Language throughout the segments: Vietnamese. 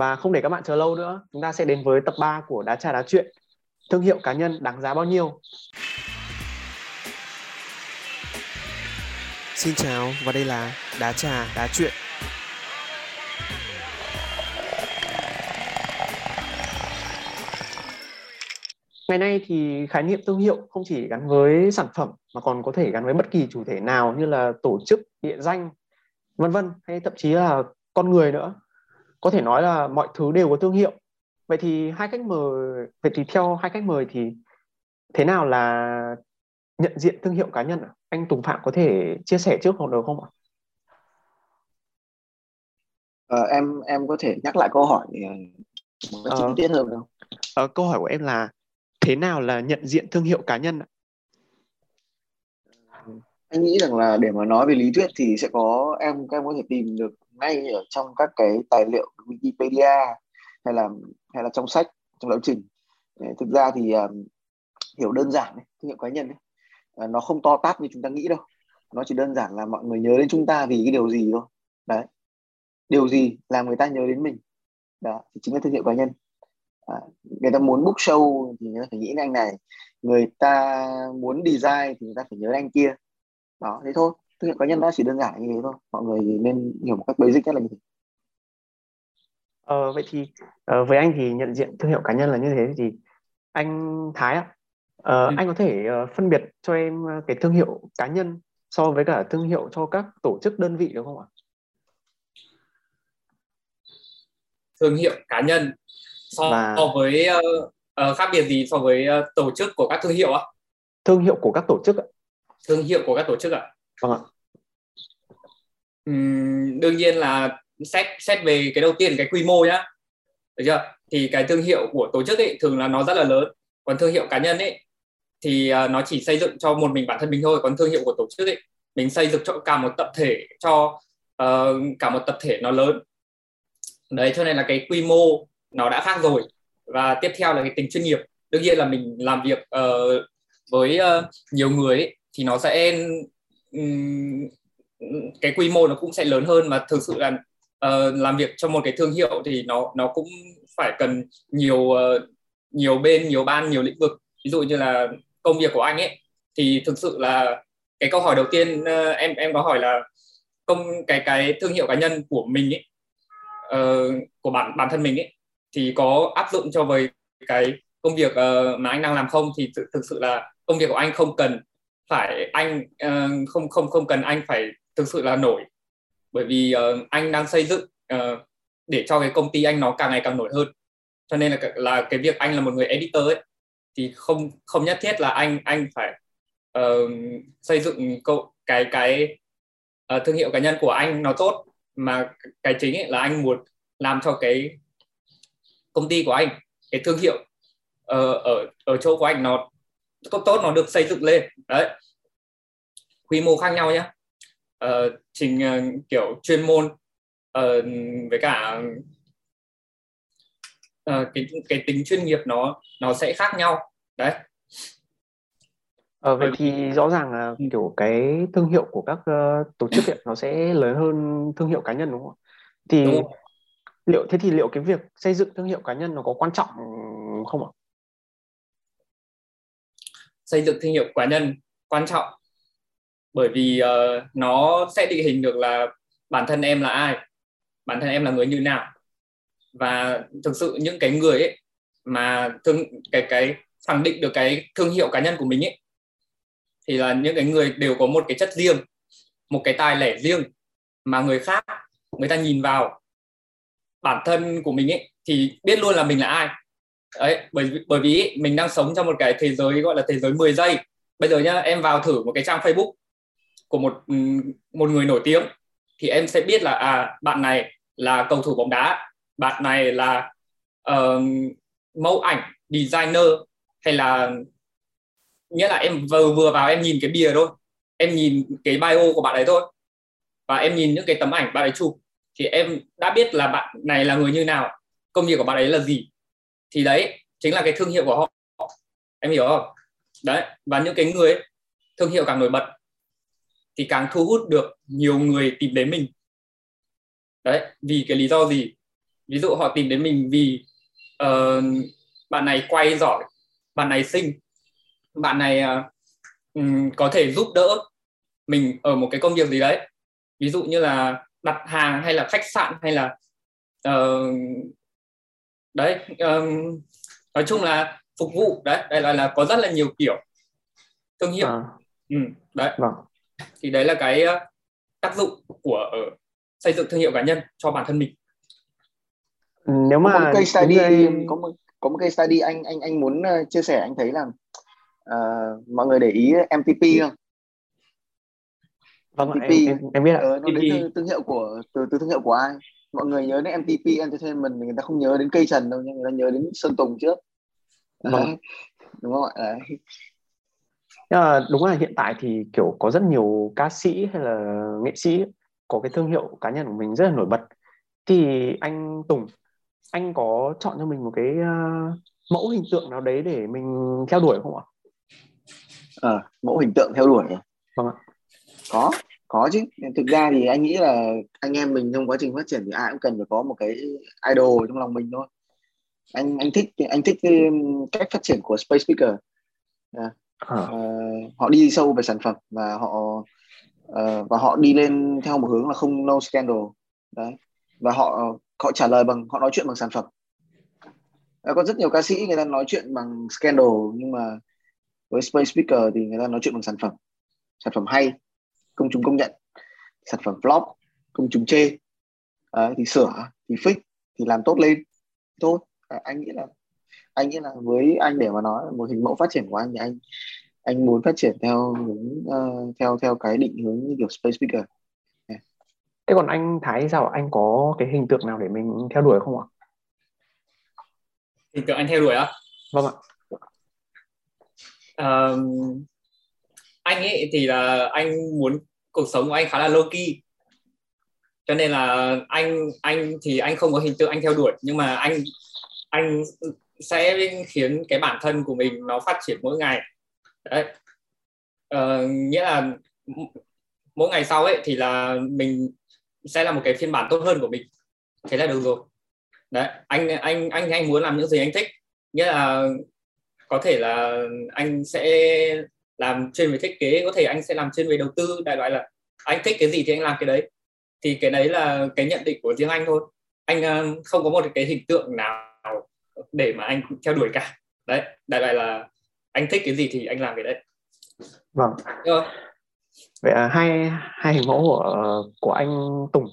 Và không để các bạn chờ lâu nữa, chúng ta sẽ đến với tập 3 của Đá trà đá chuyện. Thương hiệu cá nhân đáng giá bao nhiêu? Xin chào và đây là Đá trà đá chuyện. Ngày nay thì khái niệm thương hiệu không chỉ gắn với sản phẩm mà còn có thể gắn với bất kỳ chủ thể nào như là tổ chức, địa danh, vân vân hay thậm chí là con người nữa có thể nói là mọi thứ đều có thương hiệu vậy thì hai khách mời vậy thì theo hai khách mời thì thế nào là nhận diện thương hiệu cá nhân anh Tùng Phạm có thể chia sẻ trước hoặc được không ạ? Ờ, em em có thể nhắc lại câu hỏi ờ, một cách chi Ờ, tiết hơn không? câu hỏi của em là thế nào là nhận diện thương hiệu cá nhân ạ? Anh nghĩ rằng là để mà nói về lý thuyết thì sẽ có em các em có thể tìm được ngay ở trong các cái tài liệu Wikipedia hay là hay là trong sách trong giáo trình. Thực ra thì um, hiểu đơn giản ấy, thương hiệu cá nhân ấy, ờ, nó không to tát như chúng ta nghĩ đâu. Nó chỉ đơn giản là mọi người nhớ đến chúng ta vì cái điều gì thôi. Đấy. Điều gì làm người ta nhớ đến mình. Đó, thì chính là thương hiệu cá nhân. À, người ta muốn book show thì người ta phải nghĩ đến anh này. Người ta muốn design thì người ta phải nhớ đến anh kia. Đó, thế thôi. Thương hiệu cá nhân nó chỉ đơn giản như thế thôi. Mọi người nên hiểu một cách basic nhất là như thế. Ờ, vậy thì ờ, với anh thì nhận diện thương hiệu cá nhân là như thế thì anh Thái ạ, ờ, Ừ. anh có thể ờ, phân biệt cho em ờ, cái thương hiệu cá nhân so với cả thương hiệu cho các tổ chức đơn vị được không ạ? thương hiệu cá nhân so Và- với ờ, ờ, khác biệt gì so với ờ, tổ chức của các thương hiệu á Thương hiệu của các tổ chức ạ. thương hiệu của các tổ chức ạ Vâng ạ. uhm, đương nhiên là xét xét về cái đầu tiên cái quy mô nhá. Được chưa? Thì cái thương hiệu của tổ chức ấy thường là nó rất là lớn. Còn thương hiệu cá nhân ấy thì à, nó chỉ xây dựng cho một mình bản thân mình thôi. Còn thương hiệu của tổ chức ấy mình xây dựng cho cả một tập thể cho uh, cả một tập thể nó lớn. Đấy cho nên là cái quy mô nó đã khác rồi. Và tiếp theo là cái tính chuyên nghiệp. Đương nhiên là mình làm việc uh, với uh, nhiều người ấy, thì nó sẽ cái quy mô nó cũng sẽ lớn hơn mà thực sự là uh, làm việc cho một cái thương hiệu thì nó nó cũng phải cần nhiều uh, nhiều bên nhiều ban nhiều lĩnh vực. Ví dụ như là công việc của anh ấy thì thực sự là cái câu hỏi đầu tiên uh, em em có hỏi là công cái cái thương hiệu cá nhân của mình ấy uh, của bản bản thân mình ấy thì có áp dụng cho với cái công việc uh, mà anh đang làm không? Thì thực, thực sự là công việc của anh không cần phải anh ờ, không không không cần anh phải thực sự là nổi. Bởi vì ờ, anh đang xây dựng ờ, để cho cái công ty anh nó càng ngày càng nổi hơn. Cho nên là là cái việc anh là một người editor ấy thì không không nhất thiết là anh anh phải uh, xây dựng câu cái cái uh, thương hiệu cá nhân của anh nó tốt mà cái chính ấy là anh muốn làm cho cái công ty của anh cái thương hiệu uh, ở ở chỗ của anh nó tốt tốt nó được xây dựng lên đấy quy mô khác nhau nhé ờ, trình ờ, kiểu chuyên môn ờ, với cả ờ, cái cái tính chuyên nghiệp nó nó sẽ khác nhau đấy Ờ, vậy thì rõ ràng là Ừ. kiểu cái thương hiệu của các ờ, tổ chức ấy, nó sẽ lớn hơn thương hiệu cá nhân đúng không ạ? Thì liệu thế thì liệu cái việc xây dựng thương hiệu cá nhân nó có quan trọng không ạ? Xây dựng thương hiệu cá nhân quan trọng. Bởi vì uh, nó sẽ định hình được là bản thân em là ai bản thân em là người như nào. Và thực sự những cái người ấy mà thương cái cái khẳng định được cái thương hiệu cá nhân của mình ấy thì là những cái người đều có một cái chất riêng một cái tài lẻ riêng mà người khác người ta nhìn vào bản thân của mình ấy thì biết luôn là mình là ai đấy bởi bởi vì mình đang sống trong một cái thế giới gọi là thế giới 10 giây. Bây giờ nhá em vào thử một cái trang Facebook của một một người nổi tiếng thì em sẽ biết là à bạn này là cầu thủ bóng đá bạn này là uh, mẫu ảnh designer hay là nghĩa là em vừa vừa vào em nhìn cái bìa thôi. Em nhìn cái bio của bạn ấy thôi. Và em nhìn những cái tấm ảnh bạn ấy chụp. Thì em đã biết là bạn này là người như nào công việc của bạn ấy là gì thì đấy chính là cái thương hiệu của họ. Em hiểu không? Đấy và những cái người ấy, thương hiệu càng nổi bật thì càng thu hút được nhiều người tìm đến mình. Đấy vì cái lý do gì? Ví dụ họ tìm đến mình vì uh, bạn này quay giỏi bạn này xinh bạn này uh, có thể giúp đỡ mình ở một cái công việc gì đấy. Ví dụ như là đặt hàng hay là khách sạn hay là uh, đấy um, nói chung là phục vụ đấy đây là là có rất là nhiều kiểu thương hiệu. À. ừ, đấy. Vâng. thì đấy là cái tác dụng của uh, xây dựng thương hiệu cá nhân cho bản thân mình. Nếu mà có một case study người... có một có một case study anh anh anh muốn chia sẻ anh thấy là uh, mọi người để ý MTP không? Vâng MTP, em, em, em biết ạ. Ờ, nó đến từ thương hiệu của từ từ thương hiệu của ai mọi người nhớ đến MTP Entertainment người ta không nhớ đến cây trần đâu nhưng người ta nhớ đến Sơn Tùng trước vâng. đúng không ạ đấy. Mà đúng là hiện tại thì kiểu có rất nhiều ca sĩ hay là nghệ sĩ có cái thương hiệu cá nhân của mình rất là nổi bật thì anh Tùng anh có chọn cho mình một cái uh, mẫu hình tượng nào đấy để mình theo đuổi không ạ? À, mẫu hình tượng theo đuổi vâng ạ có có chứ thực ra thì anh nghĩ là anh em mình trong quá trình phát triển thì ai cũng cần phải có một cái idol trong lòng mình thôi. Anh anh thích anh thích cái cách phát triển của Space Speaker. À, à. Uh, họ đi sâu về sản phẩm và họ uh, và họ đi lên theo một hướng là không no scandal. Đấy. Và họ họ trả lời bằng họ nói chuyện bằng sản phẩm. Có rất nhiều ca sĩ người ta nói chuyện bằng scandal nhưng mà với Space Speaker thì người ta nói chuyện bằng sản phẩm. Sản phẩm hay công chúng công nhận sản phẩm flop công chúng chê. À, thì sửa thì fix thì làm tốt lên thôi à, anh nghĩ là anh nghĩ là với anh để mà nói một hình mẫu phát triển của anh thì anh anh muốn phát triển theo hướng uh, theo theo cái định hướng như kiểu space speaker. Yeah. thế còn anh Thái sao? Anh có cái hình tượng nào để mình theo đuổi không ạ? Hình tượng anh theo đuổi á? Vâng ạ. Um, anh ấy thì là anh muốn cuộc sống của anh khá là low key. Cho nên là anh anh thì anh không có hình tượng anh theo đuổi nhưng mà anh anh sẽ khiến cái bản thân của mình nó phát triển mỗi ngày. Đấy. Ờ, nghĩa là mỗi ngày sau ấy thì là mình sẽ là một cái phiên bản tốt hơn của mình. Thế là được rồi. Đấy anh anh anh anh muốn làm những gì anh thích. Nghĩa là có thể là anh sẽ làm chuyên về thiết kế có thể anh sẽ làm chuyên về đầu tư đại loại là anh thích cái gì thì anh làm cái đấy. Thì cái đấy là cái nhận định của riêng anh thôi. Anh uh, không có một cái hình tượng nào để mà anh theo đuổi cả. Đấy đại loại là anh thích cái gì thì anh làm cái đấy. Vâng. Được vậy là hai hai hình mẫu của của anh Tùng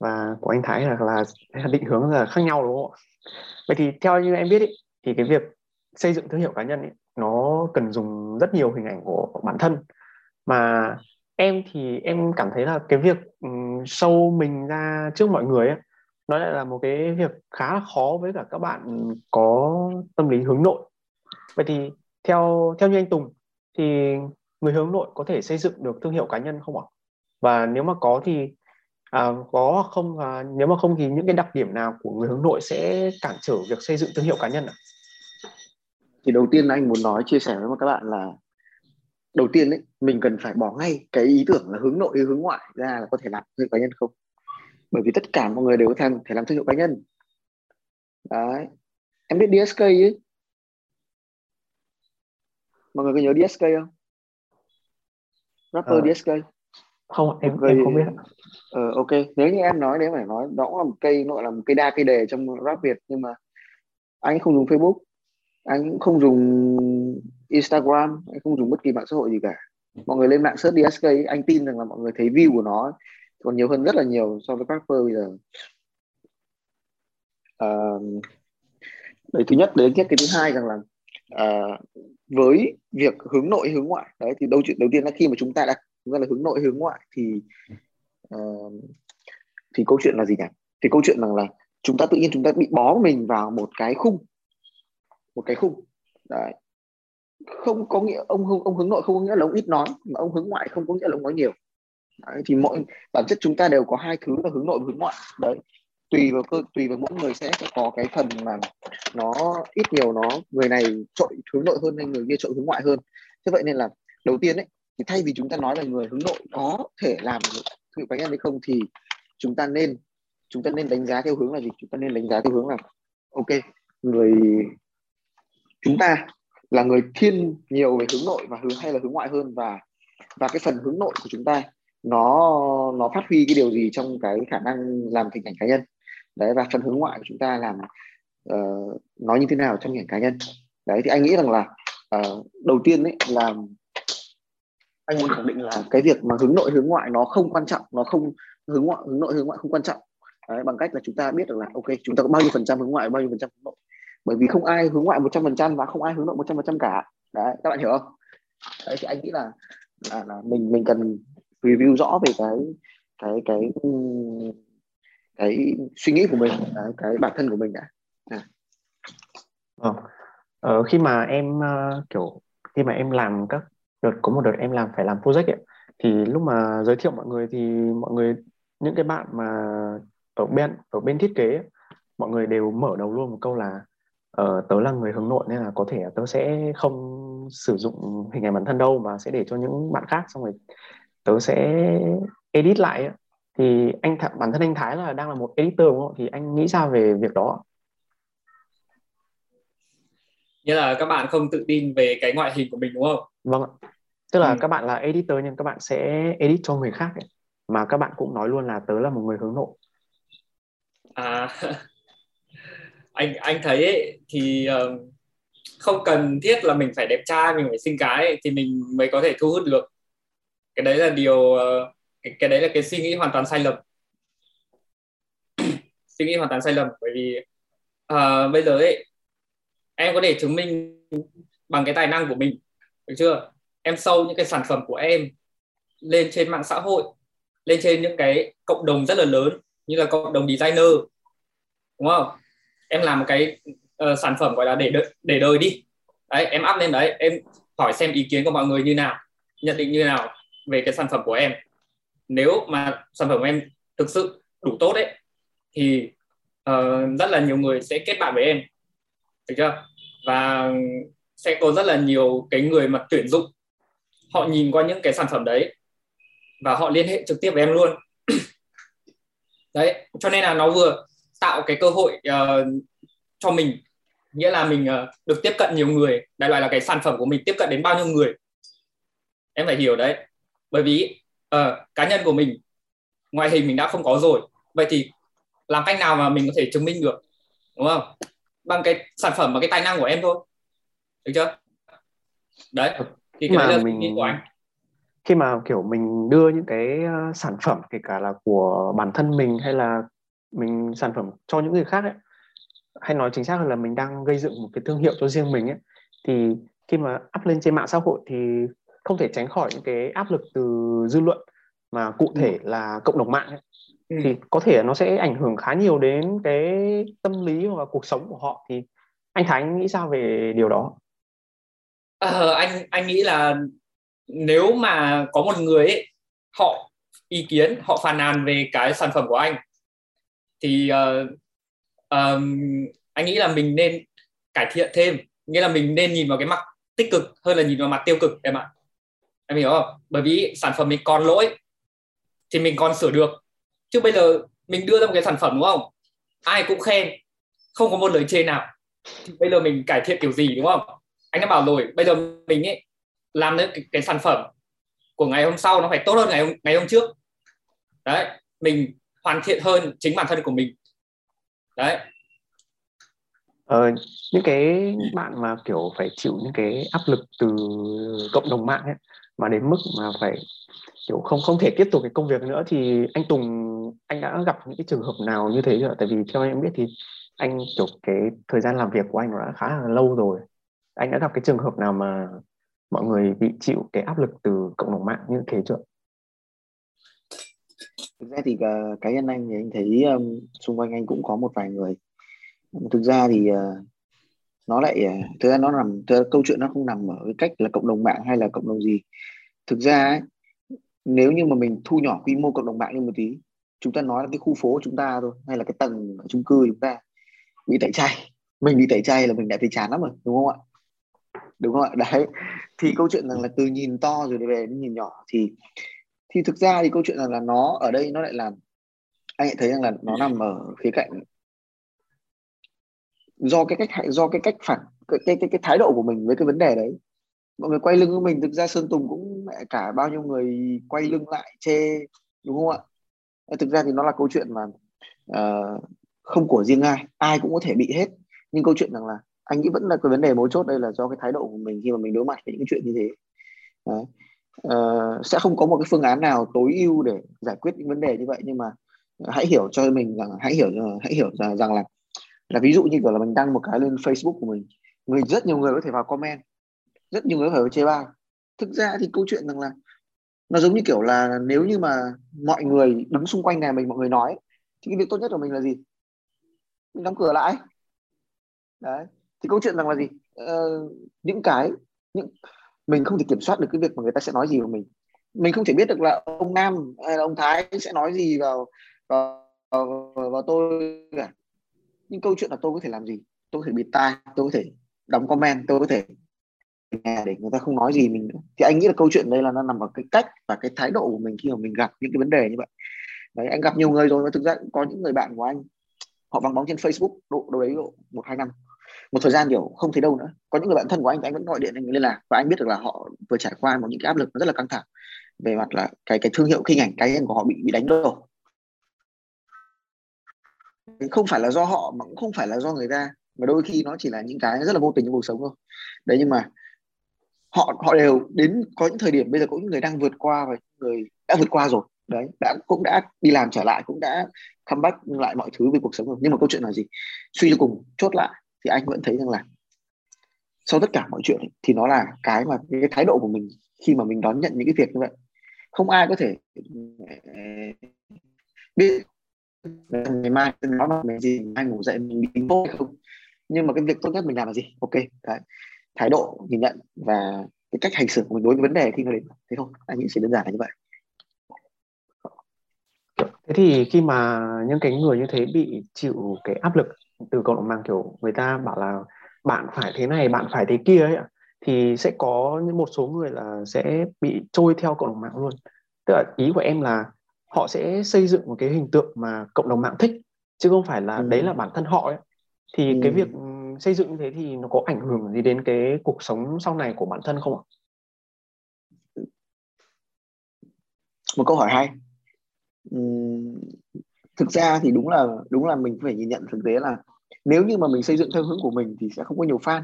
và của anh Thái là là định hướng là khác nhau đúng không ạ? Vậy thì theo như em biết ý, thì cái việc xây dựng thương hiệu cá nhân ý, nó cần dùng rất nhiều hình ảnh của bản thân. Mà em thì em cảm thấy là cái việc show mình ra trước mọi người ấy, nó lại là một cái việc khá là khó với cả các bạn có tâm lý hướng nội. Vậy thì theo theo như anh Tùng thì người hướng nội có thể xây dựng được thương hiệu cá nhân không ạ? Và nếu mà có thì à, có hoặc không? Và nếu mà không thì những cái đặc điểm nào của người hướng nội sẽ cản trở việc xây dựng thương hiệu cá nhân ạ? Thì đầu tiên anh muốn nói chia sẻ với các bạn là đầu tiên ấy mình cần phải bỏ ngay cái ý tưởng là hướng nội hay hướng ngoại ra là có thể làm thương hiệu cá nhân không? Bởi vì tất cả mọi người đều có thể, làm thương hiệu cá nhân. Đấy. Em biết DSK ấy. Mọi người có nhớ DSK không? Rapper ờ, DSK không em người, em không biết ờ, ok. Nếu như em nói nếu phải nói đó là một cây gọi là một cây đa cây đề trong rap Việt nhưng mà anh không dùng Facebook anh cũng không dùng Instagram anh không dùng bất kỳ mạng xã hội gì cả. Mọi người lên mạng search DSK anh tin rằng là mọi người thấy view của nó còn nhiều hơn rất là nhiều so với các bây giờ. À, đấy thứ nhất đấy cái thứ hai rằng là à, với việc hướng nội hướng ngoại đấy thì đầu chuyện đầu tiên là khi mà chúng ta đã chúng ta là hướng nội hướng ngoại thì à, thì câu chuyện là gì nhỉ? Thì câu chuyện rằng là chúng ta tự nhiên chúng ta bị bó mình vào một cái khung một cái khung. Đấy. Không có nghĩa ông ông hướng nội không có nghĩa là ông ít nói mà ông hướng ngoại không có nghĩa là ông nói nhiều. Đấy, thì mỗi bản chất chúng ta đều có hai thứ là hướng nội và hướng ngoại. Đấy. Tùy vào cơ tùy vào mỗi người sẽ có cái phần mà nó ít nhiều nó người này trội hướng nội hơn hay người kia trội hướng ngoại hơn. Thế vậy nên là đầu tiên ấy thì thay vì chúng ta nói là người hướng nội có thể làm thương cá nhân hay không thì chúng ta nên chúng ta nên đánh giá theo hướng là gì? Chúng ta nên đánh giá theo hướng là ok người chúng ta là người thiên nhiều về hướng nội và hướng hay là hướng ngoại hơn và và cái phần hướng nội của chúng ta nó nó phát huy cái điều gì trong cái khả năng làm hình ảnh cá nhân. Đấy và phần hướng ngoại của chúng ta làm uh, nó như thế nào trong hình ảnh cá nhân. Đấy thì anh nghĩ rằng là uh, đầu tiên đấy là anh muốn khẳng định là cái việc mà hướng nội hướng ngoại nó không quan trọng nó không hướng ngoại hướng nội hướng ngoại không quan trọng. Đấy, bằng cách là chúng ta biết được là ok chúng ta có bao nhiêu phần trăm hướng ngoại bao nhiêu phần trăm hướng nội bởi vì không ai hướng ngoại 100% và không ai hướng nội 100% cả đấy các bạn hiểu không đấy thì anh nghĩ là là, là mình mình cần review rõ về cái cái cái cái suy nghĩ của mình cái, cái bản thân của mình đã à. ờ. ờ, khi mà em uh, kiểu khi mà em làm các đợt có một đợt em làm phải làm project ấy, thì lúc mà giới thiệu mọi người thì mọi người những cái bạn mà ở bên ở bên thiết kế mọi người đều mở đầu luôn một câu là uh, tớ là người hướng nội nên là có thể tớ sẽ không sử dụng hình ảnh bản thân đâu mà sẽ để cho những bạn khác xong rồi tớ sẽ edit lại thì anh th- bản thân anh Thái là đang là một editor đúng không? Thì anh nghĩ sao về việc đó? Như là các bạn không tự tin về cái ngoại hình của mình đúng không? Vâng ạ. Tức là ừ. các bạn là editor nhưng các bạn sẽ edit cho người khác ấy. mà các bạn cũng nói luôn là tớ là một người hướng nội. À anh anh thấy ấy, thì uh, không cần thiết là mình phải đẹp trai mình phải xinh cái ấy, thì mình mới có thể thu hút được. Cái đấy là điều uh, cái, cái đấy là cái suy nghĩ hoàn toàn sai lầm. Suy nghĩ hoàn toàn sai lầm bởi vì uh, bây giờ ấy em có thể chứng minh bằng cái tài năng của mình được chưa? Em sâu những cái sản phẩm của em lên trên mạng xã hội lên trên những cái cộng đồng rất là lớn như là cộng đồng designer đúng không? Em làm một cái uh, sản phẩm gọi là để đợi, để đời đi. Đấy em up lên đấy em hỏi xem ý kiến của mọi người như nào nhận định như nào về cái sản phẩm của em. Nếu mà sản phẩm của em thực sự đủ tốt đấy thì uh, rất là nhiều người sẽ kết bạn với em. Được chưa? Và sẽ có rất là nhiều cái người mà tuyển dụng. Họ nhìn qua những cái sản phẩm đấy và họ liên hệ trực tiếp với em luôn. Đấy cho nên là nó vừa tạo cái cơ hội uh, cho mình. Nghĩa là mình uh, được tiếp cận nhiều người đại loại là cái sản phẩm của mình tiếp cận đến bao nhiêu người. Em phải hiểu đấy. Bởi vì uh, cá nhân của mình ngoại hình mình đã không có rồi. Vậy thì làm cách nào mà mình có thể chứng minh được đúng không? Bằng cái sản phẩm và cái tài năng của em thôi. Được chưa? Đấy thì cái mà đấy là mình của anh. khi mà kiểu mình đưa những cái sản phẩm kể cả là của bản thân mình hay là mình sản phẩm cho những người khác ấy hay nói chính xác hơn là mình đang gây dựng một cái thương hiệu cho riêng mình ấy thì khi mà up lên trên mạng xã hội thì không thể tránh khỏi những cái áp lực từ dư luận mà cụ thể ừ. là cộng đồng mạng ấy. Ừ. thì có thể nó sẽ ảnh hưởng khá nhiều đến cái tâm lý và cuộc sống của họ thì anh Thái anh nghĩ sao về điều đó? À, anh anh nghĩ là nếu mà có một người ấy, họ ý kiến họ phàn nàn về cái sản phẩm của anh thì uh, um, anh nghĩ là mình nên cải thiện thêm. Nghĩa là mình nên nhìn vào cái mặt tích cực hơn là nhìn vào mặt tiêu cực em ạ. Em hiểu không? Bởi vì sản phẩm mình còn lỗi thì mình còn sửa được. Chứ bây giờ mình đưa ra một cái sản phẩm đúng không? Ai cũng khen không có một lời chê nào. Thì bây giờ mình cải thiện kiểu gì đúng không? Anh đã bảo rồi bây giờ mình ấy làm được cái, cái sản phẩm của ngày hôm sau nó phải tốt hơn ngày hôm ngày hôm trước. Đấy mình hoàn thiện hơn chính bản thân của mình đấy ờ, những cái bạn mà kiểu phải chịu những cái áp lực từ cộng đồng mạng ấy mà đến mức mà phải kiểu không không thể tiếp tục cái công việc nữa thì anh Tùng anh đã gặp những cái trường hợp nào như thế chưa? Tại vì theo em biết thì anh kiểu cái thời gian làm việc của anh đã khá là lâu rồi. Anh đã gặp cái trường hợp nào mà mọi người bị chịu cái áp lực từ cộng đồng mạng như thế chưa? Thực ra thì uh, cá nhân anh thì anh thấy um, xung quanh anh cũng có một vài người. Thực ra thì uh, nó lại uh, thực ra nó nằm thực ra câu chuyện nó không nằm ở cái cách là cộng đồng mạng hay là cộng đồng gì. Thực ra ấy, nếu như mà mình thu nhỏ quy mô cộng đồng mạng lên một tí chúng ta nói là cái khu phố của chúng ta thôi hay là cái tầng ở chung cư chúng ta bị tẩy chay mình bị tẩy chay là mình đã thấy chán lắm rồi đúng không ạ đúng không ạ đấy thì câu chuyện rằng là từ nhìn to rồi về đến nhìn nhỏ thì thì thực ra thì câu chuyện là, là nó ở đây nó lại làm anh thấy rằng là nó nằm ở khía cạnh do cái cách do cái cách phản cái, cái cái cái thái độ của mình với cái vấn đề đấy. Mọi người quay lưng với mình thực ra sơn tùng cũng cả bao nhiêu người quay lưng lại chê đúng không ạ? Ờ, thực ra thì nó là câu chuyện mà uh, không của riêng ai ai cũng có thể bị hết. Nhưng câu chuyện rằng là anh nghĩ vẫn là cái vấn đề mấu chốt đây là do cái thái độ của mình khi mà mình đối mặt với những chuyện như thế. Đấy. Uh, sẽ không có một cái phương án nào tối ưu để giải quyết những vấn đề như vậy nhưng mà hãy hiểu cho mình rằng hãy hiểu hãy hiểu rằng, rằng là là ví dụ như kiểu là mình đăng một cái lên Facebook của mình người rất nhiều người có thể vào comment rất nhiều người có thể vào chê bai. Thực ra thì câu chuyện rằng là nó giống như kiểu là nếu như mà mọi người đứng xung quanh nhà mình mọi người nói thì cái việc tốt nhất của mình là gì? Mình đóng cửa lại. Đấy thì câu chuyện rằng là gì? Ờ, những cái những mình không thể kiểm soát được cái việc mà người ta sẽ nói gì vào mình. Mình không thể biết được là ông nam hay là ông thái sẽ nói gì vào vào, vào, vào tôi cả. Nhưng câu chuyện là tôi có thể làm gì? Tôi có thể bịt tai tôi có thể đóng comment tôi có thể nghe để người ta không nói gì mình nữa. Thì anh nghĩ là câu chuyện đây là nó nằm ở cái cách và cái thái độ của mình khi mà mình gặp những cái vấn đề như vậy. Đấy anh gặp nhiều người rồi và thực ra có những người bạn của anh. Họ vắng bóng trên Facebook độ đâu đấy độ một hai năm một thời gian kiểu không thấy đâu nữa. Có những người bạn thân của anh anh vẫn gọi điện anh liên lạc và anh biết được là họ vừa trải qua một những cái áp lực rất là căng thẳng về mặt là cái cái thương hiệu hình ảnh cá nhân của họ bị bị đánh đổ. Không phải là do họ mà cũng không phải là do người ta, mà đôi khi nó chỉ là những cái rất là vô tình trong cuộc sống thôi. Đấy, nhưng mà họ họ đều đến, có những thời điểm bây giờ có những người đang vượt qua và những người đã vượt qua rồi. Đấy, đã, cũng đã đi làm trở lại, cũng đã comeback lại mọi thứ về cuộc sống rồi. Nhưng mà câu chuyện là gì? Suy cho cùng, chốt lại thì anh vẫn thấy rằng là sau tất cả mọi chuyện thì nó là cái mà cái thái độ của mình khi mà mình đón nhận những cái việc như vậy. Không ai có thể eh, biết ngày mai nói mà mình gì mai ngủ dậy mình bị tốt hay không. Nhưng mà cái việc tốt nhất mình làm là gì? Ok, đấy. Thái độ nhìn nhận và cái cách hành xử của mình đối với vấn đề khi nó đến, thế thôi. Anh nghĩ chỉ đơn giản là như vậy thế thì khi mà những cái người như thế bị chịu cái áp lực từ cộng đồng mạng kiểu người ta bảo là bạn phải thế này bạn phải thế kia ấy thì sẽ có những một số người là sẽ bị trôi theo cộng đồng mạng luôn tức là ý của em là họ sẽ xây dựng một cái hình tượng mà cộng đồng mạng thích chứ không phải là ừ. đấy là bản thân họ ấy thì ừ. cái việc xây dựng như thế thì nó có ảnh hưởng gì đến cái cuộc sống sau này của bản thân không ạ? Một câu hỏi hay thực ra thì đúng là đúng là mình phải nhìn nhận thực tế là nếu như mà mình xây dựng theo hướng của mình thì sẽ không có nhiều fan.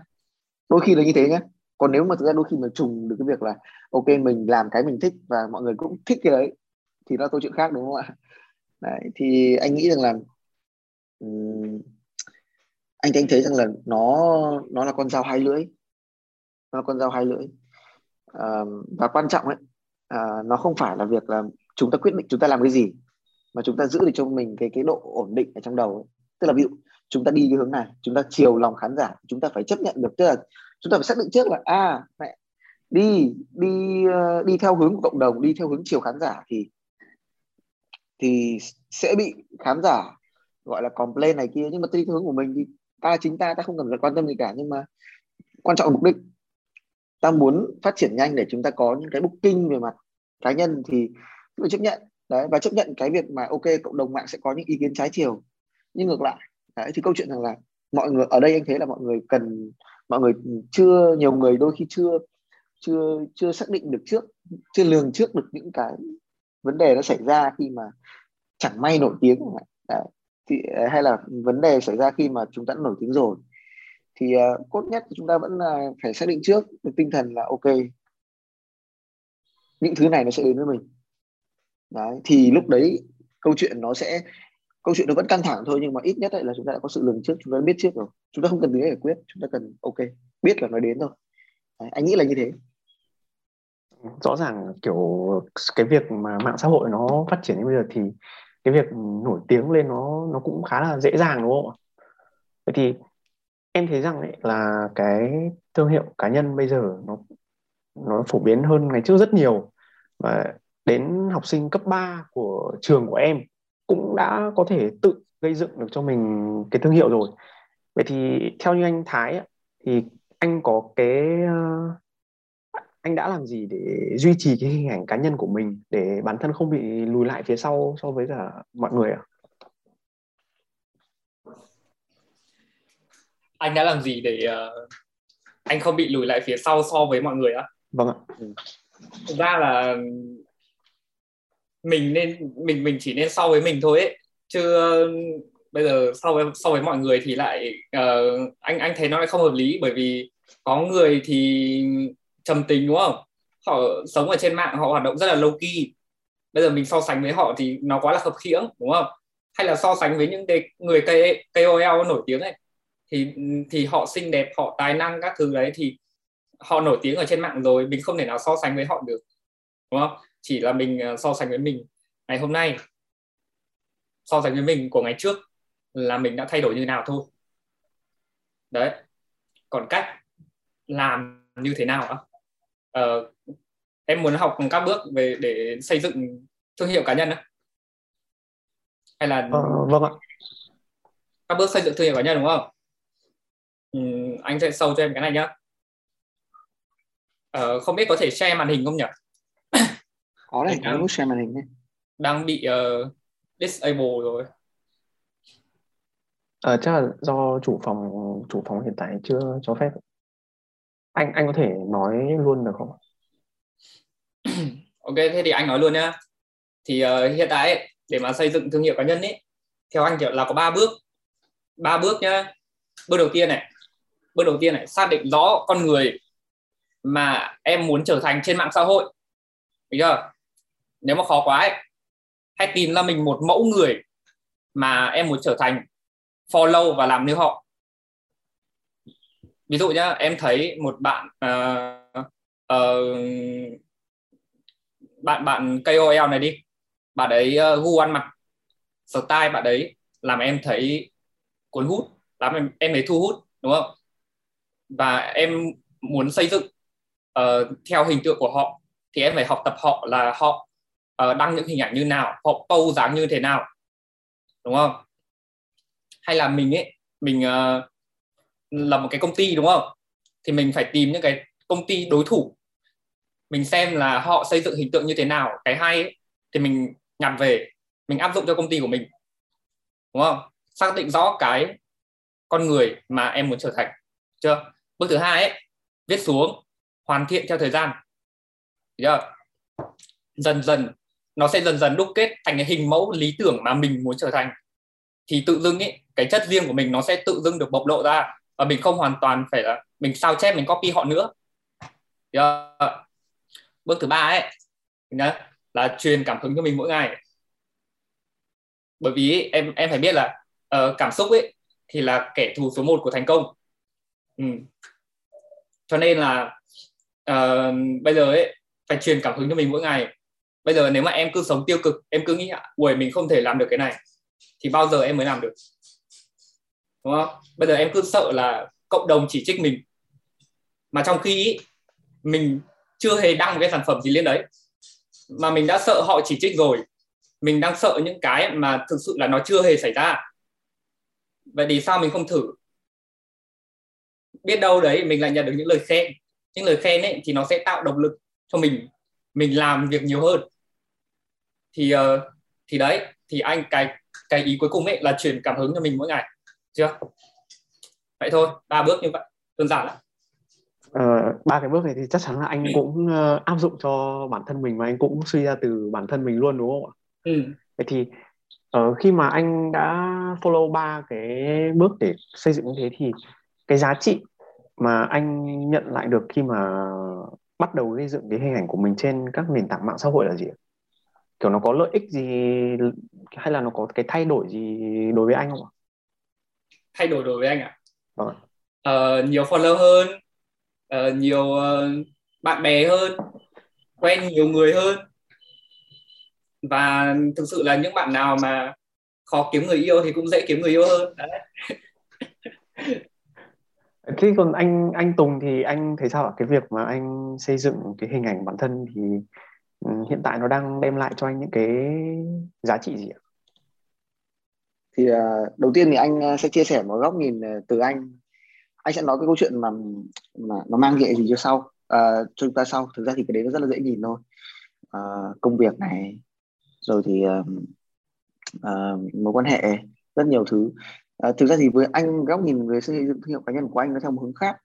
Đôi khi là như thế nhé. Còn nếu mà thực ra đôi khi mà trùng được cái việc là ok mình làm cái mình thích và mọi người cũng thích cái đấy thì nó câu chuyện khác đúng không ạ? Đấy, thì anh nghĩ rằng là um, anh anh thấy rằng là nó nó là con dao hai lưỡi nó là con dao hai lưỡi à, và quan trọng ấy à, nó không phải là việc là chúng ta quyết định chúng ta làm cái gì mà chúng ta giữ được cho mình cái cái độ ổn định ở trong đầu ấy. tức là ví dụ, chúng ta đi cái hướng này, chúng ta chiều lòng khán giả, chúng ta phải chấp nhận được. Tức là chúng ta phải xác định trước là à mẹ, đi đi ờ, đi theo hướng của cộng đồng, đi theo hướng chiều khán giả thì thì sẽ bị khán giả gọi là complain này kia. Nhưng mà đi theo hướng của mình thì ta, chính ta ta không cần phải quan tâm gì cả. Nhưng mà quan trọng mục đích. Ta muốn phát triển nhanh để chúng ta có những cái booking về mặt cá nhân thì phải chấp nhận. Đấy và chấp nhận cái việc mà ok cộng đồng mạng sẽ có những ý kiến trái chiều. Nhưng ngược lại đấy, thì câu chuyện rằng là mọi người ở đây anh thấy là mọi người cần mọi người chưa nhiều người đôi khi chưa chưa chưa xác định được trước chưa lường trước được những cái vấn đề nó xảy ra khi mà chẳng may nổi tiếng đấy thì ờ, hay là vấn đề xảy ra khi mà chúng ta đã nổi tiếng rồi. Thì uh, cốt nhất chúng ta vẫn là phải xác định trước tinh thần là ok những thứ này nó sẽ đến với mình đấy thì lúc đấy câu chuyện nó sẽ câu chuyện nó vẫn căng thẳng thôi nhưng mà ít nhất là chúng ta đã có sự lường trước chúng ta biết trước rồi. Chúng ta không cần tiếng giải quyết chúng ta cần ok biết là nó đến thôi. Đấy, anh nghĩ là như thế. Rõ ràng kiểu cái việc mà mạng xã hội nó phát triển như bây giờ thì cái việc nổi tiếng lên nó nó cũng khá là dễ dàng đúng không ạ? Vậy thì em thấy rằng ấy là cái thương hiệu cá nhân bây giờ nó nó phổ biến hơn ngày trước rất nhiều. Và đến học sinh cấp 3 của trường của em cũng đã có thể tự gây dựng được cho mình cái thương hiệu rồi vậy thì theo như anh Thái thì anh có cái ờ, anh đã làm gì để duy trì cái hình ảnh cá nhân của mình để bản thân không bị lùi lại phía sau so với cả mọi người ạ? À? Anh đã làm gì để ờ, anh không bị lùi lại phía sau so với mọi người á? À? Vâng ạ. Thực ra là mình nên mình mình chỉ nên so với mình thôi ấy. Chứ ờ, bây giờ so với so với mọi người thì lại uh, anh anh thấy nó lại không hợp lý. Bởi vì có người thì trầm tính đúng không? Họ sống ở trên mạng họ hoạt động rất là low key. Bây giờ mình so sánh với họ thì nó quá là khập khiễng đúng không? Hay là so sánh với những cái người KOL nổi tiếng ấy thì thì họ xinh đẹp họ tài năng các thứ đấy thì họ nổi tiếng ở trên mạng rồi mình không thể nào so sánh với họ được đúng không? Chỉ là mình ờ, so sánh với mình. Ngày hôm nay so sánh với mình của ngày trước là mình đã thay đổi như nào thôi. Đấy. Còn cách làm như thế nào á? Ờ, em muốn học các bước về để xây dựng thương hiệu cá nhân á? Hay là ờ, vâng ạ. các bước xây dựng thương hiệu cá nhân đúng không? Ừ, anh sẽ sâu cho em cái này nhá. Ờ, không biết có thể share màn hình không nhỉ có đấy nút share màn hình đấy đang bị uh, disable rồi. Ờ, chắc là do chủ phòng chủ phòng hiện tại chưa cho phép. Anh anh có thể nói luôn được không? Ok thế thì anh nói luôn nhá. Thì uh, hiện tại ấy, để mà xây dựng thương hiệu cá nhân ấy theo anh kiểu là có ba bước. Ba bước nhá. Bước đầu tiên này bước đầu tiên này xác định rõ con người mà em muốn trở thành trên mạng xã hội. Được chưa nếu mà khó quá ấy, hãy tìm ra mình một mẫu người mà em muốn trở thành follow và làm như họ. Ví dụ nhá em thấy một bạn uh, uh, bạn bạn KOL này đi. Bạn ấy uh, gu ăn mặc style bạn ấy làm em thấy cuốn hút làm em em thấy thu hút đúng không? Và em muốn xây dựng uh, theo hình tượng của họ thì em phải học tập họ là họ uh, đăng những hình ảnh như nào họ câu dáng như thế nào đúng không? Hay là mình ấy mình ờ, uh, là một cái công ty đúng không? Thì mình phải tìm những cái công ty đối thủ. Mình xem là họ xây dựng hình tượng như thế nào cái hay ấy, thì mình nhặt về mình áp dụng cho công ty của mình đúng không? Xác định rõ cái con người mà em muốn trở thành chưa? Bước thứ hai ấy viết xuống hoàn thiện theo thời gian chưa? Dần dần nó sẽ dần dần đúc kết thành cái hình mẫu lý tưởng mà mình muốn trở thành. Thì tự dưng ấy cái chất riêng của mình nó sẽ tự dưng được bộc lộ ra và mình không hoàn toàn phải là mình sao chép mình copy họ nữa. Yeah. bước thứ ba ấy nhá, là truyền cảm hứng cho mình mỗi ngày. Bởi vì em em phải biết là uh, cảm xúc ấy thì là kẻ thù số một của thành công. Ừ. cho nên là uh, bây giờ ấy phải truyền cảm hứng cho mình mỗi ngày bây giờ nếu mà em cứ sống tiêu cực em cứ nghĩ ui mình không thể làm được cái này. Thì bao giờ em mới làm được? Đúng không? Bây giờ em cứ sợ là cộng đồng chỉ trích mình. Mà trong khi ý, mình chưa hề đăng một cái sản phẩm gì lên đấy. Mà mình đã sợ họ chỉ trích rồi. Mình đang sợ những cái mà thực sự là nó chưa hề xảy ra. Vậy thì sao mình không thử? Biết đâu đấy mình lại nhận được những lời khen. Những lời khen ấy thì nó sẽ tạo động lực cho mình. Mình làm việc nhiều hơn thì uh, thì đấy thì anh cái cái ý cuối cùng ấy là truyền cảm hứng cho mình mỗi ngày chưa vậy thôi ba bước như vậy đơn giản lắm Ờ, ba cái bước này thì chắc chắn là anh cũng uh, áp dụng cho bản thân mình và anh cũng suy ra từ bản thân mình luôn đúng không ạ? ừ. Vậy thì uh, khi mà anh đã follow ba cái bước để xây dựng như thế thì cái giá trị mà anh nhận lại được khi mà bắt đầu gây dựng cái hình ảnh của mình trên các nền tảng mạng xã hội là gì? Kiểu nó có lợi ích gì hay là nó có cái thay đổi gì đối với anh không ạ? Thay đổi đối với anh ạ? Vâng. Uh, nhiều follow hơn uh, nhiều uh, bạn bè hơn quen nhiều người hơn và thực sự là những bạn nào mà khó kiếm người yêu thì cũng dễ kiếm người yêu hơn đấy thế còn anh anh Tùng thì anh thấy sao ạ cái việc mà anh xây dựng cái hình ảnh bản thân thì Ừ, hiện tại nó đang đem lại cho anh những cái giá trị gì ạ? Thì uh, đầu tiên thì anh à, sẽ chia sẻ một góc nhìn à, từ anh. Anh sẽ nói cái câu chuyện mà mà nó mang nghĩa gì cho sau uh, cho chúng ta sau. Thực ra thì cái đấy nó rất là dễ nhìn thôi. Uh, công việc này rồi thì uh, uh, mối quan hệ rất nhiều thứ. À, thực ra thì với anh góc nhìn về xây dựng thương hiệu cá nhân của anh nó theo một hướng khác.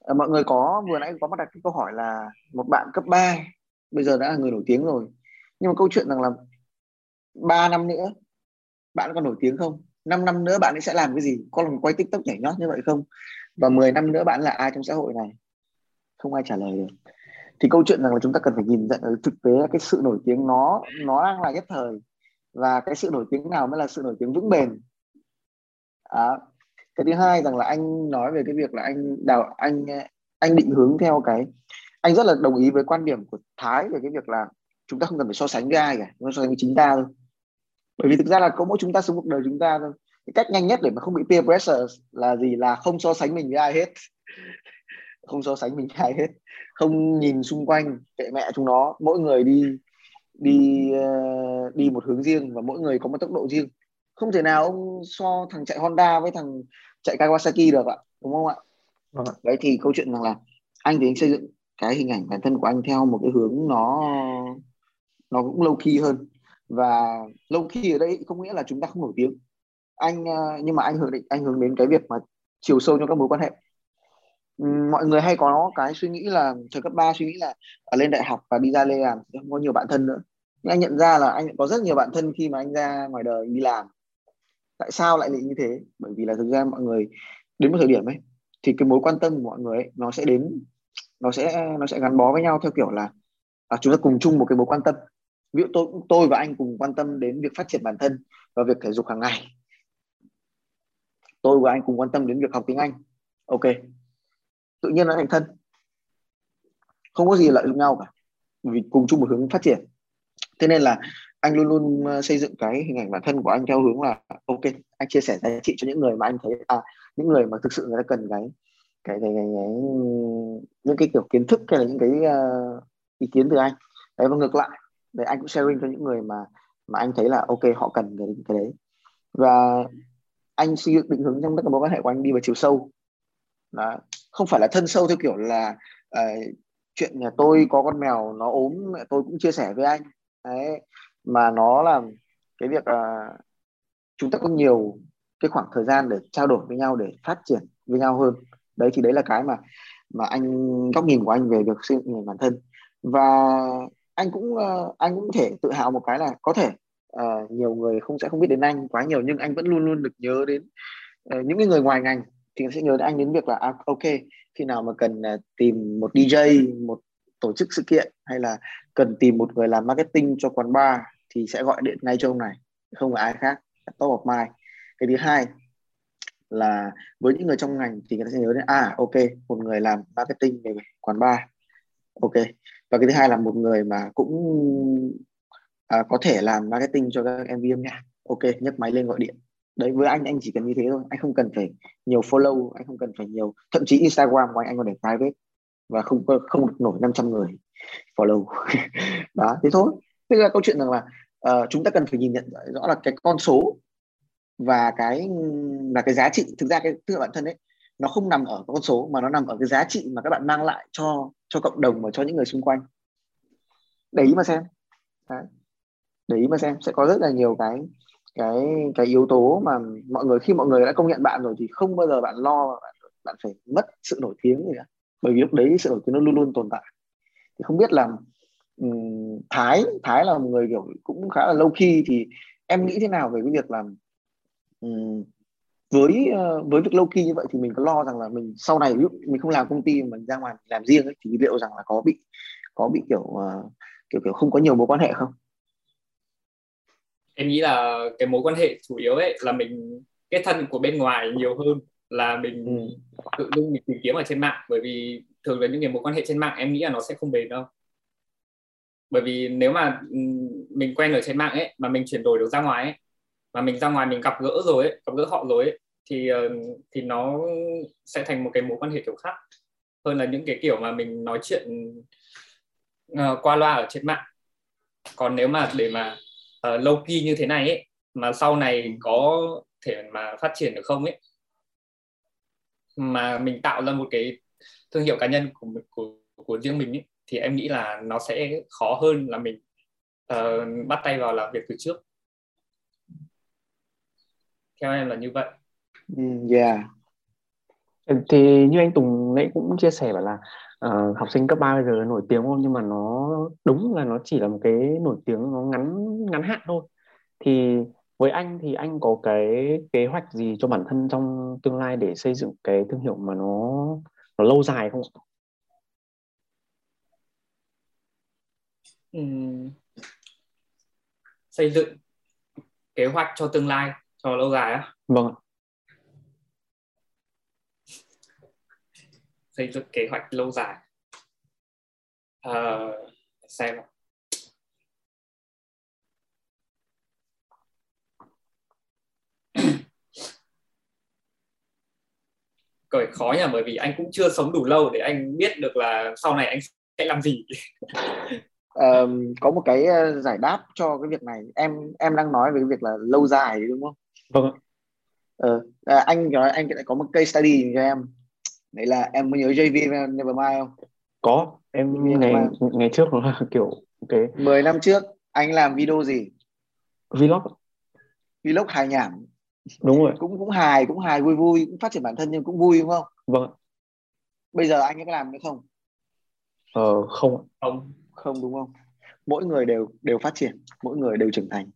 À, mọi người có vừa nãy có bắt đặt cái câu hỏi là một bạn cấp 3 bây giờ đã là người nổi tiếng rồi. Nhưng mà câu chuyện rằng là 3 năm nữa bạn còn nổi tiếng không? 5 năm nữa bạn ấy sẽ làm cái gì? Có lần quay tiktok nhảy nhót như vậy không? Và 10 năm nữa bạn là ai trong xã hội này? Không ai trả lời được. Thì câu chuyện rằng là chúng ta cần phải nhìn nhận thực tế cái sự nổi tiếng nó nó đang là nhất thời. Và cái sự nổi tiếng nào mới là sự nổi tiếng vững bền? À, cái thứ hai rằng là anh nói về cái việc là anh đào anh anh định hướng theo cái anh rất là đồng ý với quan điểm của Thái về cái việc là chúng ta không cần phải so sánh với ai cả chúng ta so sánh với chính ta thôi. Bởi vì thực ra là có mỗi chúng ta sống cuộc đời chúng ta thôi. Cái cách nhanh nhất để mà không bị peer pressure là gì? Là không so sánh mình với ai hết. Không so sánh mình với ai hết. Không nhìn xung quanh kệ mẹ chúng nó. Mỗi người đi đi uh, đi một hướng riêng và mỗi người có một tốc độ riêng. Không thể nào ông so thằng chạy Honda với thằng chạy Kawasaki được ạ đúng không ạ? Ừ. đấy thì câu chuyện rằng là anh thì anh xây dựng cái hình ảnh bản thân của anh theo một cái hướng nó nó cũng lâu khi hơn. Và lâu khi ở đây không nghĩa là chúng ta không nổi tiếng. Anh ờ, nhưng mà anh hướng định anh hướng đến cái việc mà chiều sâu trong các mối quan hệ. Mọi người hay có cái suy nghĩ là thời cấp 3 suy nghĩ là ở lên đại học và đi ra lên làm không có nhiều bạn thân nữa. Nhưng anh nhận ra là anh có rất nhiều bạn thân khi mà anh ra ngoài đời đi làm. Tại sao lại như thế? Bởi vì là thực ra mọi người đến một thời điểm ấy thì cái mối quan tâm của mọi người ấy, nó sẽ đến nó sẽ nó sẽ gắn bó với nhau theo kiểu là à, chúng ta cùng chung một cái mối quan tâm. Ví dụ tôi tôi và anh cùng quan tâm đến việc phát triển bản thân và việc thể dục hàng ngày. Tôi và anh cùng quan tâm đến việc học tiếng anh. Ok. Tự nhiên nó thành thân. Không có gì lợi dụng nhau cả. Vì cùng chung một hướng phát triển. Thế nên là anh luôn luôn ờ, xây dựng cái hình ảnh bản thân của anh theo hướng là ok anh chia sẻ giá trị cho những người mà anh thấy à những người mà thực sự người ta cần cái cái cái, cái, cái những cái kiểu kiến thức hay là những cái uh, ý kiến từ anh. Đấy và ngược lại để anh cũng sharing cho những người mà mà anh thấy là ok họ cần cái cái đấy. Và anh xây dựng định hướng trong tất cả mối quan hệ của anh đi vào chiều sâu. Đó. không phải là thân sâu theo kiểu là uh, chuyện nhà tôi có con mèo nó ốm tôi cũng chia sẻ với anh. Đấy mà nó là cái việc uh, chúng ta có nhiều cái khoảng thời gian để trao đổi với nhau để phát triển với nhau hơn đấy thì đấy là cái mà mà anh góc nhìn của anh về việc xây dựng bản thân. Và anh cũng uh, anh cũng thể tự hào một cái là có thể uh, nhiều người không sẽ không biết đến anh quá nhiều nhưng anh vẫn luôn luôn được nhớ đến uh, những cái người ngoài ngành. Thì sẽ nhớ đến anh đến việc là à, ok khi nào mà cần uh, tìm một DJ một tổ chức sự kiện hay là cần tìm một người làm marketing cho quán bar thì sẽ gọi điện ngay cho ông này không phải ai khác top of mind cái thứ hai là với những người trong ngành thì người ta sẽ nhớ đến à ok một người làm marketing về quán bar ok. Và cái thứ hai là một người mà cũng à, có thể làm marketing cho các MV âm nhạc ok nhấc máy lên gọi điện. Đấy với anh anh chỉ cần như thế thôi anh không cần phải nhiều follow anh không cần phải nhiều thậm chí Instagram của anh anh còn để private và không không được nổi 500 người follow. Đó thế thôi. Tức là câu chuyện rằng là uh, chúng ta cần phải nhìn nhận rõ là cái con số và cái là cái giá trị thực ra cái thương bản thân ấy nó không nằm ở con số mà nó nằm ở cái giá trị mà các bạn mang lại cho cho cộng đồng và cho những người xung quanh. Để ý mà xem. Đấy. để ý mà xem. Sẽ có rất là nhiều cái cái cái yếu tố mà mọi người khi mọi người đã công nhận bạn rồi thì không bao giờ bạn lo bạn, bạn phải mất sự nổi tiếng gì cả. Bởi vì lúc đấy sự nổi tiếng nó luôn luôn tồn tại. Thì không biết là um, thái thái là một người kiểu cũng khá là lâu khi thì em nghĩ thế nào về cái việc làm với uh, với việc lâu kỳ như vậy thì mình có lo rằng là mình sau này lúc mình không làm công ty mình ra ngoài làm riêng ấy, thì liệu rằng là có bị có bị kiểu uh, kiểu kiểu không có nhiều mối quan hệ không? Em nghĩ là cái mối quan hệ chủ yếu ấy là mình kết thân của bên ngoài nhiều hơn là mình ừ. tự dưng mình tìm kiếm ở trên mạng. Bởi vì thường là những cái mối quan hệ trên mạng em nghĩ là nó sẽ không bền đâu. Bởi vì nếu mà mình quen ở trên mạng ấy mà mình chuyển đổi được ra ngoài ấy mà mình ra ngoài mình gặp gỡ rồi ấy, gặp gỡ họ rồi ấy, thì ờ, thì nó sẽ thành một cái mối quan hệ kiểu khác. Hơn là những cái kiểu mà mình nói chuyện uh, qua loa ở trên mạng. Còn nếu mà để mà uh, low key như thế này ấy, mà sau này có thể mà phát triển được không ấy mà mình tạo ra một cái thương hiệu cá nhân của của của riêng mình ấy, thì em nghĩ là nó sẽ khó hơn là mình uh, bắt tay vào làm việc từ trước theo em là như vậy. Mm, yeah. Thì như anh Tùng nãy cũng chia sẻ bảo là uh, học sinh cấp 3 bây giờ nổi tiếng không? Nhưng mà nó đúng là nó chỉ là một cái nổi tiếng nó ngắn ngắn hạn thôi. Thì với anh thì anh có cái kế hoạch gì cho bản thân trong tương lai để xây dựng cái thương hiệu mà nó nó lâu dài không uhm, xây dựng kế hoạch cho tương lai cho lâu dài á? Vâng ạ. Xây dựng kế hoạch lâu dài. À, xem cởi khó nhỉ bởi vì anh cũng chưa sống đủ lâu để anh biết được là sau này anh sẽ làm gì. Um, có một cái ờ, giải đáp cho cái việc này. Em em đang nói về cái việc là lâu dài đúng không vâng ờ, à, anh nói anh lại có một case study cho em. Đấy là em có nhớ JV Nevermind không? Có em ngày ngày trước nó là kiểu cái 10 năm trước anh làm video gì? Vlog. Vlog hài nhảm. Đúng rồi. Cũng cũng hài cũng hài vui vui cũng phát triển bản thân nhưng cũng vui đúng không? Vâng bây giờ anh có làm nữa không? Ờ không không. Không đúng không? Mỗi người đều đều phát triển mỗi người đều trưởng thành.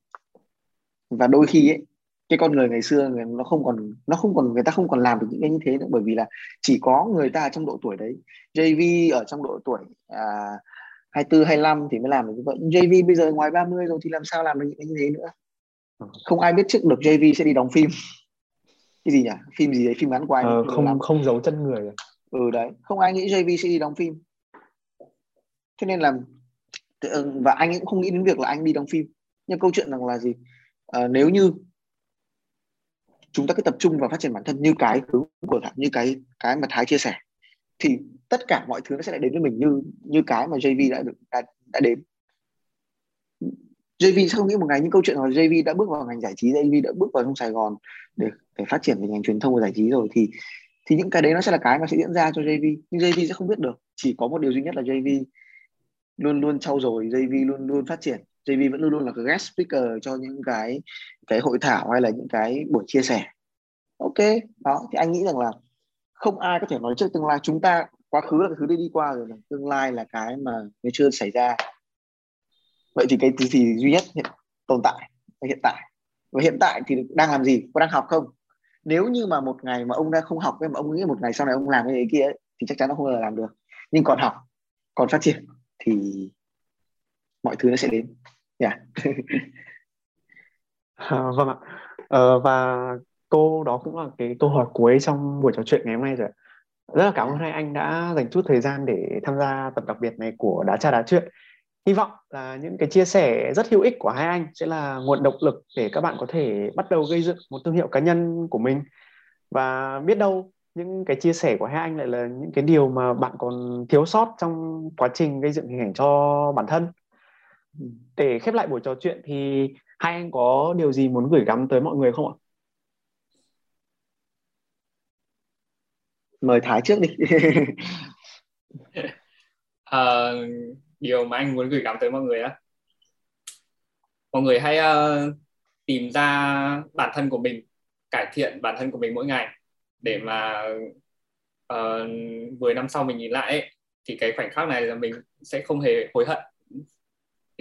Và đôi khi ấy cái con người ngày xưa nó không còn nó không còn người ta không còn làm được những cái như thế nữa. Bởi vì là chỉ có người ta trong độ tuổi đấy. JV ở trong độ tuổi à, 24 25 thì mới làm được như vậy. JV bây giờ ngoài 30 rồi thì làm sao làm được những cái như thế nữa? Không ai biết trước được JV sẽ đi đóng phim. Cái gì nhỉ? Phim gì đấy? Phim ngắn quay ờ, không không giấu chân người à? ừ đấy. Không ai nghĩ JV sẽ đi đóng phim. Cho nên là và anh cũng không nghĩ đến việc là anh đi đóng phim. Nhưng câu chuyện rằng là gì? À, nếu như chúng ta cứ tập trung vào phát triển bản thân như cái hướng của như cái cái mà thái chia sẻ thì tất cả mọi thứ nó sẽ lại đến với mình như như cái mà JV đã được đã, đã đến. JV sẽ không nghĩ một ngày những câu chuyện mà JV đã bước vào ngành giải trí JV đã bước vào trong Sài Gòn để để phát triển về ngành truyền thông và giải trí rồi thì thì những cái đấy nó sẽ là cái mà sẽ diễn ra cho JV nhưng JV sẽ không biết được chỉ có một điều duy nhất là JV luôn luôn trau dồi JV luôn luôn phát triển. JV vẫn luôn luôn là cái guest speaker cho những cái cái hội thảo hay là những cái buổi chia sẻ. Ok đó thì anh nghĩ rằng là không ai có thể nói trước tương lai. Chúng ta quá khứ là cái thứ đi đi qua rồi tương lai là cái mà nó chưa xảy ra. Vậy thì cái thứ gì duy nhất hiện, tồn tại là hiện tại? Và hiện tại thì đang làm gì? Có đang học không? Nếu như mà một ngày mà ông đã không học mà ông nghĩ một ngày sau này ông làm cái gì kia ấy, thì chắc chắn nó không bao giờ làm được. Nhưng còn học còn phát triển thì mọi thứ nó sẽ đến. Yeah. à, vâng ạ. À, và câu đó cũng là cái câu hỏi cuối trong buổi trò chuyện ngày hôm nay rồi rất là cảm ơn hai anh đã dành chút thời gian để tham gia tập đặc biệt này của đá trà đá chuyện. Hy vọng là những cái chia sẻ rất hữu ích của hai anh sẽ là nguồn động lực để các bạn có thể bắt đầu gây dựng một thương hiệu cá nhân của mình. Và biết đâu những cái chia sẻ của hai anh lại là những cái điều mà bạn còn thiếu sót trong quá trình gây dựng hình ảnh cho bản thân. Ừ. để khép lại buổi trò chuyện thì hai anh có điều gì muốn gửi gắm tới mọi người không ạ? Mời thái trước đi. À, điều mà anh muốn gửi gắm tới mọi người á. Mọi người hãy uh, tìm ra bản thân của mình cải thiện bản thân của mình mỗi ngày để mà ờ, uh, 10 năm sau mình nhìn lại ấy, thì cái khoảnh khắc này là mình sẽ không hề hối hận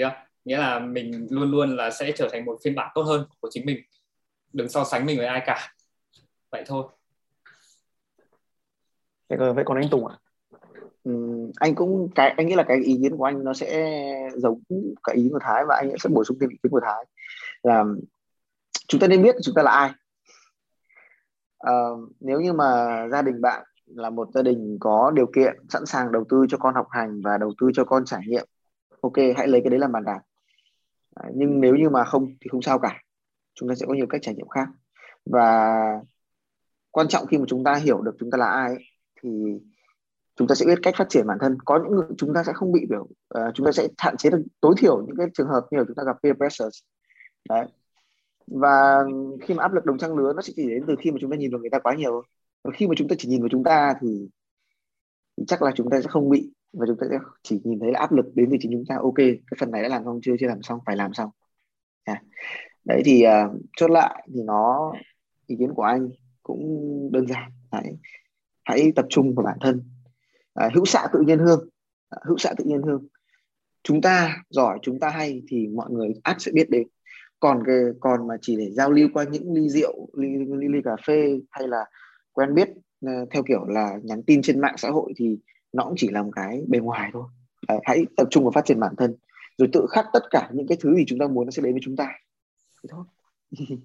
yeah. nghĩa là mình luôn luôn là sẽ trở thành một phiên bản tốt hơn của chính mình. Đừng so sánh mình với ai cả. Vậy thôi. Vậy còn anh Tùng ạ? Ừ, anh cũng cái anh nghĩ là cái ý kiến của anh nó sẽ giống cái ý của Thái và anh sẽ bổ sung thêm ý kiến của Thái là chúng ta nên biết chúng ta là ai. À, nếu như mà gia đình bạn là một gia đình có điều kiện sẵn sàng đầu tư cho con học hành và đầu tư cho con trải nghiệm ok hãy lấy cái đấy làm bàn đạp à, nhưng nếu như mà không thì không sao cả chúng ta sẽ có nhiều cách trải nghiệm khác và quan trọng khi mà chúng ta hiểu được chúng ta là ai thì chúng ta sẽ biết cách phát triển bản thân có những người chúng ta sẽ không bị biểu uh, chúng ta sẽ hạn chế được tối thiểu những cái trường hợp như là chúng ta gặp peer pressure đấy và khi mà áp lực đồng trang lứa nó sẽ chỉ đến từ khi mà chúng ta nhìn vào người ta quá nhiều và khi mà chúng ta chỉ nhìn vào chúng ta thì, thì chắc là chúng ta sẽ không bị và chúng ta sẽ chỉ nhìn thấy là áp lực đến từ chính chúng ta. Ok cái phần này đã làm xong chưa? Chưa làm xong phải làm xong. À. đấy thì uh, chốt lại thì nó ý kiến của anh cũng đơn giản. Hãy hãy tập trung vào bản thân. À, hữu xạ tự nhiên hương. À, hữu xạ tự nhiên hương. Chúng ta giỏi chúng ta hay thì mọi người ắt sẽ biết đến. Còn cái còn mà chỉ để giao lưu qua những ly rượu ly, ly, ly cà phê hay là quen biết uh, theo kiểu là nhắn tin trên mạng xã hội thì nó cũng chỉ là một cái bề ngoài thôi. Đấy, hãy tập trung vào phát triển bản thân rồi tự khắc tất cả những cái thứ gì chúng ta muốn nó sẽ đến với chúng ta. Thế thôi.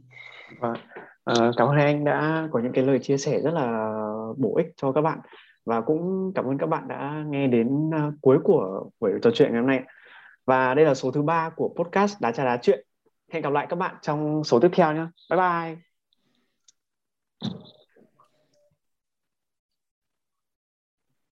Và vâng. uh, ờ, cảm ơn anh đã có những cái lời chia sẻ rất là bổ ích cho các bạn. Và cũng cảm ơn các bạn đã nghe đến uh, cuối của buổi trò chuyện ngày hôm nay. Và đây là số thứ ba của podcast đá trà đá chuyện. Hẹn gặp lại các bạn trong số tiếp theo nhé bye bye.